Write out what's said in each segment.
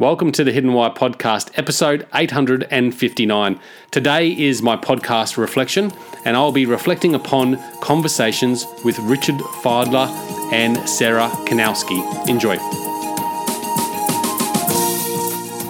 Welcome to the Hidden Why podcast, episode 859. Today is my podcast reflection, and I'll be reflecting upon conversations with Richard Fidler and Sarah Kanowski. Enjoy.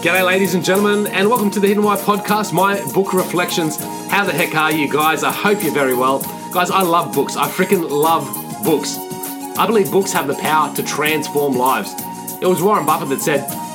G'day, ladies and gentlemen, and welcome to the Hidden Why podcast, my book reflections. How the heck are you guys? I hope you're very well. Guys, I love books. I freaking love books. I believe books have the power to transform lives. It was Warren Buffett that said,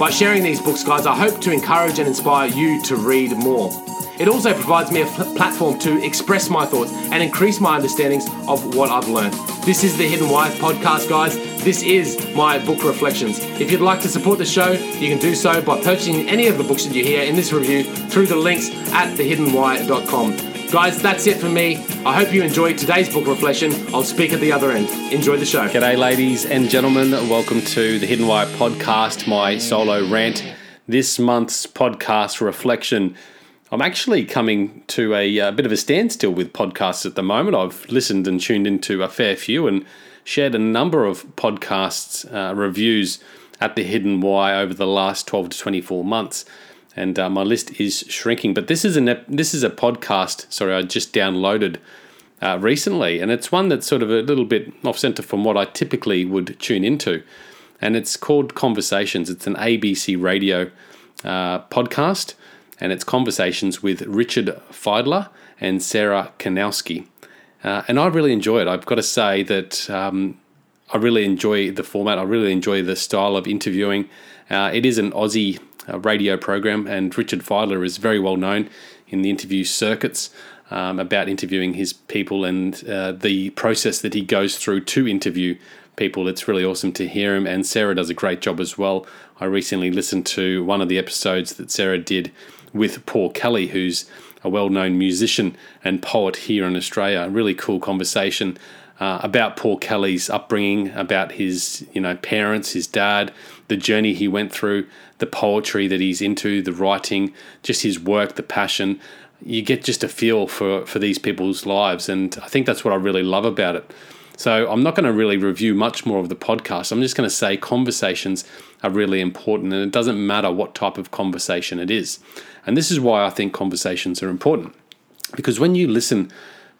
By sharing these books, guys, I hope to encourage and inspire you to read more. It also provides me a platform to express my thoughts and increase my understandings of what I've learned. This is the Hidden Why podcast, guys. This is my book reflections. If you'd like to support the show, you can do so by purchasing any of the books that you hear in this review through the links at thehiddenwhy.com. Guys, that's it for me. I hope you enjoyed today's book reflection. I'll speak at the other end. Enjoy the show. G'day, ladies and gentlemen. Welcome to the Hidden Why podcast, my solo rant. This month's podcast reflection. I'm actually coming to a, a, bit of a standstill with podcasts at the moment. I've listened and tuned into a fair few and shared a number of podcasts uh, reviews at the Hidden Why over the last 12 to 24 months and uh, my list is shrinking. But this is an this is a podcast. Sorry, I just downloaded uh, recently, and it's one that's sort of a little bit off center from what I typically would tune into, and it's called Conversations. It's an ABC radio uh, podcast, and it's conversations with Richard Fidler and Sarah Kanowski. Uh, and I really enjoy it. I've got to say that um, I really enjoy the format. I really enjoy the style of interviewing. Uh, it is an Aussie radio program, and Richard Fidler is very well known in the interview circuits um, about interviewing his people and uh, the process that he goes through to interview people. It's really awesome to hear him, and Sarah does a great job as well. I recently listened to one of the episodes that Sarah did with Paul Kelly, who's a well known musician and poet here in Australia. Really cool conversation. Uh, about Paul Kelly's upbringing, about his you know parents, his dad, the journey he went through, the poetry that he's into, the writing, just his work, the passion. You get just a feel for, for these people's lives. And I think that's what I really love about it. So I'm not going to really review much more of the podcast. I'm just going to say conversations are really important, and it doesn't matter what type of conversation it is. And this is why I think conversations are important. Because when you listen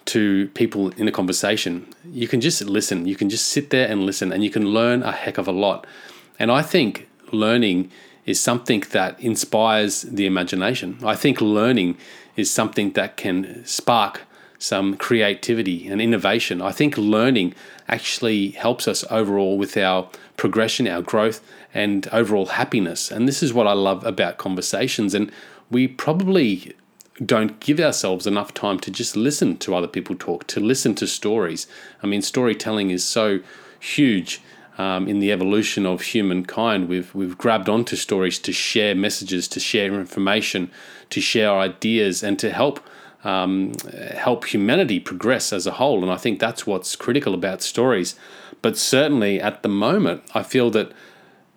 to people in a conversation, you can just listen, you can just sit there and listen, and you can learn a heck of a lot. And I think learning is something that inspires the imagination. I think learning is something that can spark some creativity and innovation. I think learning actually helps us overall with our progression, our growth, and overall happiness. And this is what I love about conversations. And we probably don't give ourselves enough time to just listen to other people talk, to listen to stories. I mean, storytelling is so huge um, in the evolution of humankind. We've we've grabbed onto stories to share messages, to share information, to share ideas, and to help um, help humanity progress as a whole. And I think that's what's critical about stories. But certainly at the moment, I feel that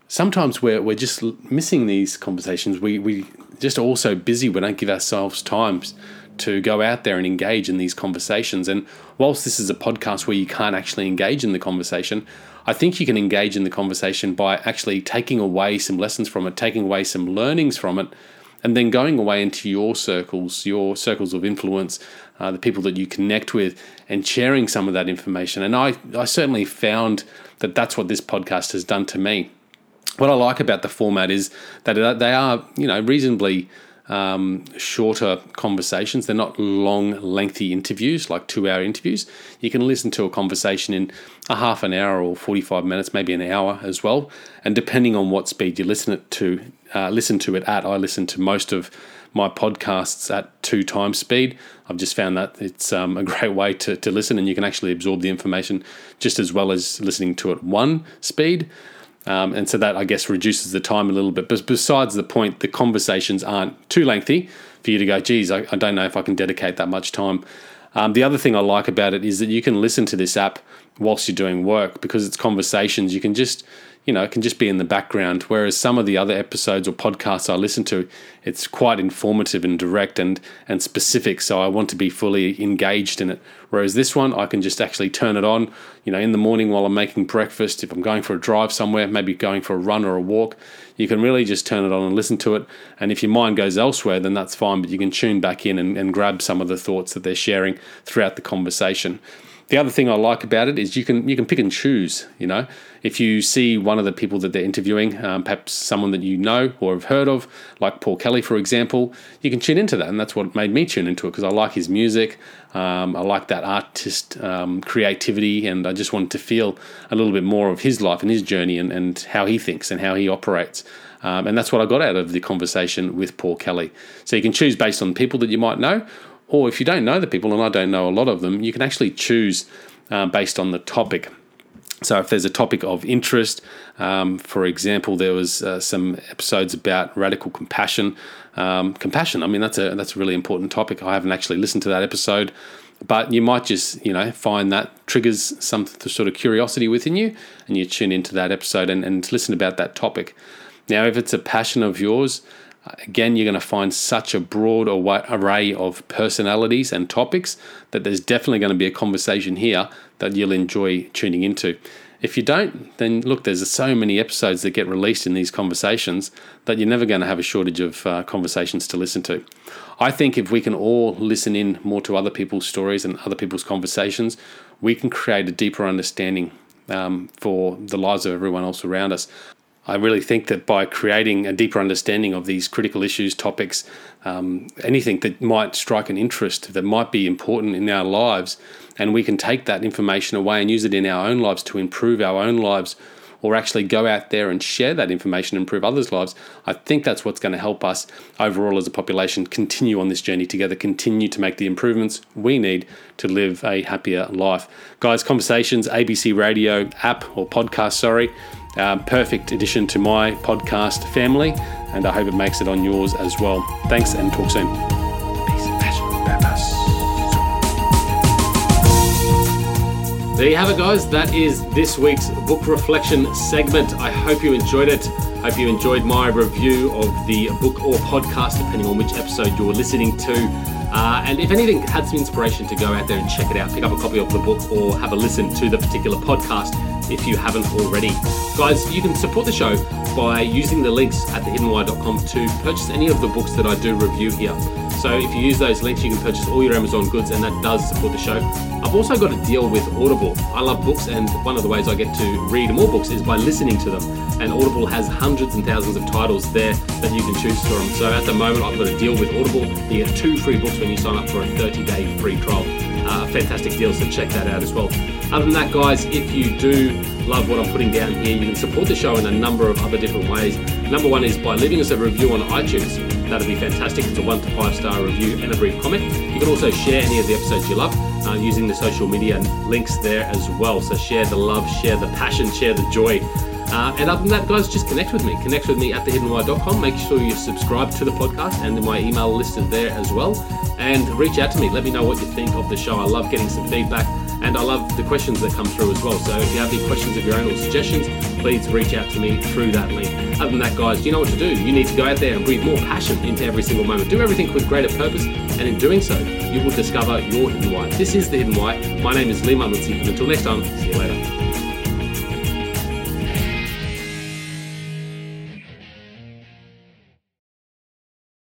sometimes we're we're just missing these conversations. We we just all so busy. We don't give ourselves times to go out there and engage in these conversations. And whilst this is a podcast where you can't actually engage in the conversation, I think you can engage in the conversation by actually taking away some lessons from it, taking away some learnings from it, and then going away into your circles, your circles of influence, uh, the people that you connect with, and sharing some of that information. And I, I certainly found that that's what this podcast has done to me. What I like about the format is that they are, you know, reasonably um, shorter conversations. They're not long, lengthy interviews, like two hour interviews. You can listen to a conversation in a half an hour or 45 minutes, maybe an hour as well. And depending on what speed you listen it to, uh, listen to it at, I listen to most of my podcasts at two times speed. I've just found that it's um, a great way to, to listen and you can actually absorb the information just as well as listening to it one speed. Um, and so that, I guess, reduces the time a little bit. But besides the point, the conversations aren't too lengthy for you to go, geez, I, I don't know if I can dedicate that much time. Um, the other thing I like about it is that you can listen to this app whilst you're doing work because it's conversations. You can just you know, it can just be in the background. Whereas some of the other episodes or podcasts I listen to, it's quite informative and direct and and specific. So I want to be fully engaged in it. Whereas this one, I can just actually turn it on, you know, in the morning while I'm making breakfast. If I'm going for a drive somewhere, maybe going for a run or a walk, you can really just turn it on and listen to it. And if your mind goes elsewhere, then that's fine. But you can tune back in and, and grab some of the thoughts that they're sharing throughout the conversation. The other thing I like about it is you can you can pick and choose. You know, if you see one of the people that they're interviewing, um, perhaps someone that you know or have heard of, like Paul Kelly, for example, you can tune into that, and that's what made me tune into it because I like his music. Um, I like that artist um, creativity, and I just wanted to feel a little bit more of his life and his journey and, and how he thinks and how he operates. Um, and that's what I got out of the conversation with Paul Kelly. So you can choose based on people that you might know, or if you don't know the people, and I don't know a lot of them, you can actually choose uh, based on the topic. So if there's a topic of interest, um, for example, there was uh, some episodes about radical compassion. Um, compassion, I mean, that's a that's a really important topic. I haven't actually listened to that episode, but you might just you know find that triggers some sort of curiosity within you, and you tune into that episode and, and listen about that topic. Now, if it's a passion of yours, Again, you're going to find such a broad array of personalities and topics that there's definitely going to be a conversation here that you'll enjoy tuning into. If you don't, then look, there's so many episodes that get released in these conversations that you're never going to have a shortage of uh, conversations to listen to. I think if we can all listen in more to other people's stories and other people's conversations, we can create a deeper understanding um, for the lives of everyone else around us. I really think that by creating a deeper understanding of these critical issues, topics, um, anything that might strike an interest, that might be important in our lives, and we can take that information away and use it in our own lives to improve our own lives or actually go out there and share that information and improve others' lives, I think that's what's going to help us overall as a population continue on this journey together, continue to make the improvements we need to live a happier life. Guys, Conversations, ABC Radio app or podcast, sorry. Um, perfect addition to my podcast family, and I hope it makes it on yours as well. Thanks and talk soon. There you have it, guys. That is this week's book reflection segment. I hope you enjoyed it. Hope you enjoyed my review of the book or podcast, depending on which episode you're listening to. Uh, and if anything had some inspiration to go out there and check it out, pick up a copy of the book or have a listen to the particular podcast if you haven't already. Guys, you can support the show by using the links at thehiddenwhy.com to purchase any of the books that I do review here. So if you use those links, you can purchase all your Amazon goods, and that does support the show. I've also got a deal with Audible. I love books, and one of the ways I get to read more books is by listening to them. And Audible has hundreds and thousands of titles there that you can choose from. So at the moment, I've got a deal with Audible. You get two free books when you sign up for a 30 day free trial. Uh, fantastic deal, so check that out as well. Other than that, guys, if you do love what I'm putting down here, you can support the show in a number of other different ways. Number one is by leaving us a review on iTunes. That'd be fantastic. It's a one to five star review and a brief comment. You can also share any of the episodes you love uh, using the social media links there as well. So share the love, share the passion, share the joy. Uh, and other than that, guys, just connect with me. Connect with me at thehiddenwhy.com. Make sure you subscribe to the podcast and my email listed there as well. And reach out to me. Let me know what you think of the show. I love getting some feedback and I love the questions that come through as well. So if you have any questions of your own or suggestions, please reach out to me through that link. Other than that, guys, you know what to do. You need to go out there and breathe more passion into every single moment. Do everything with greater purpose, and in doing so, you will discover your hidden why. This is the hidden why. My name is Lee Munlitsy, and until next time, see you later.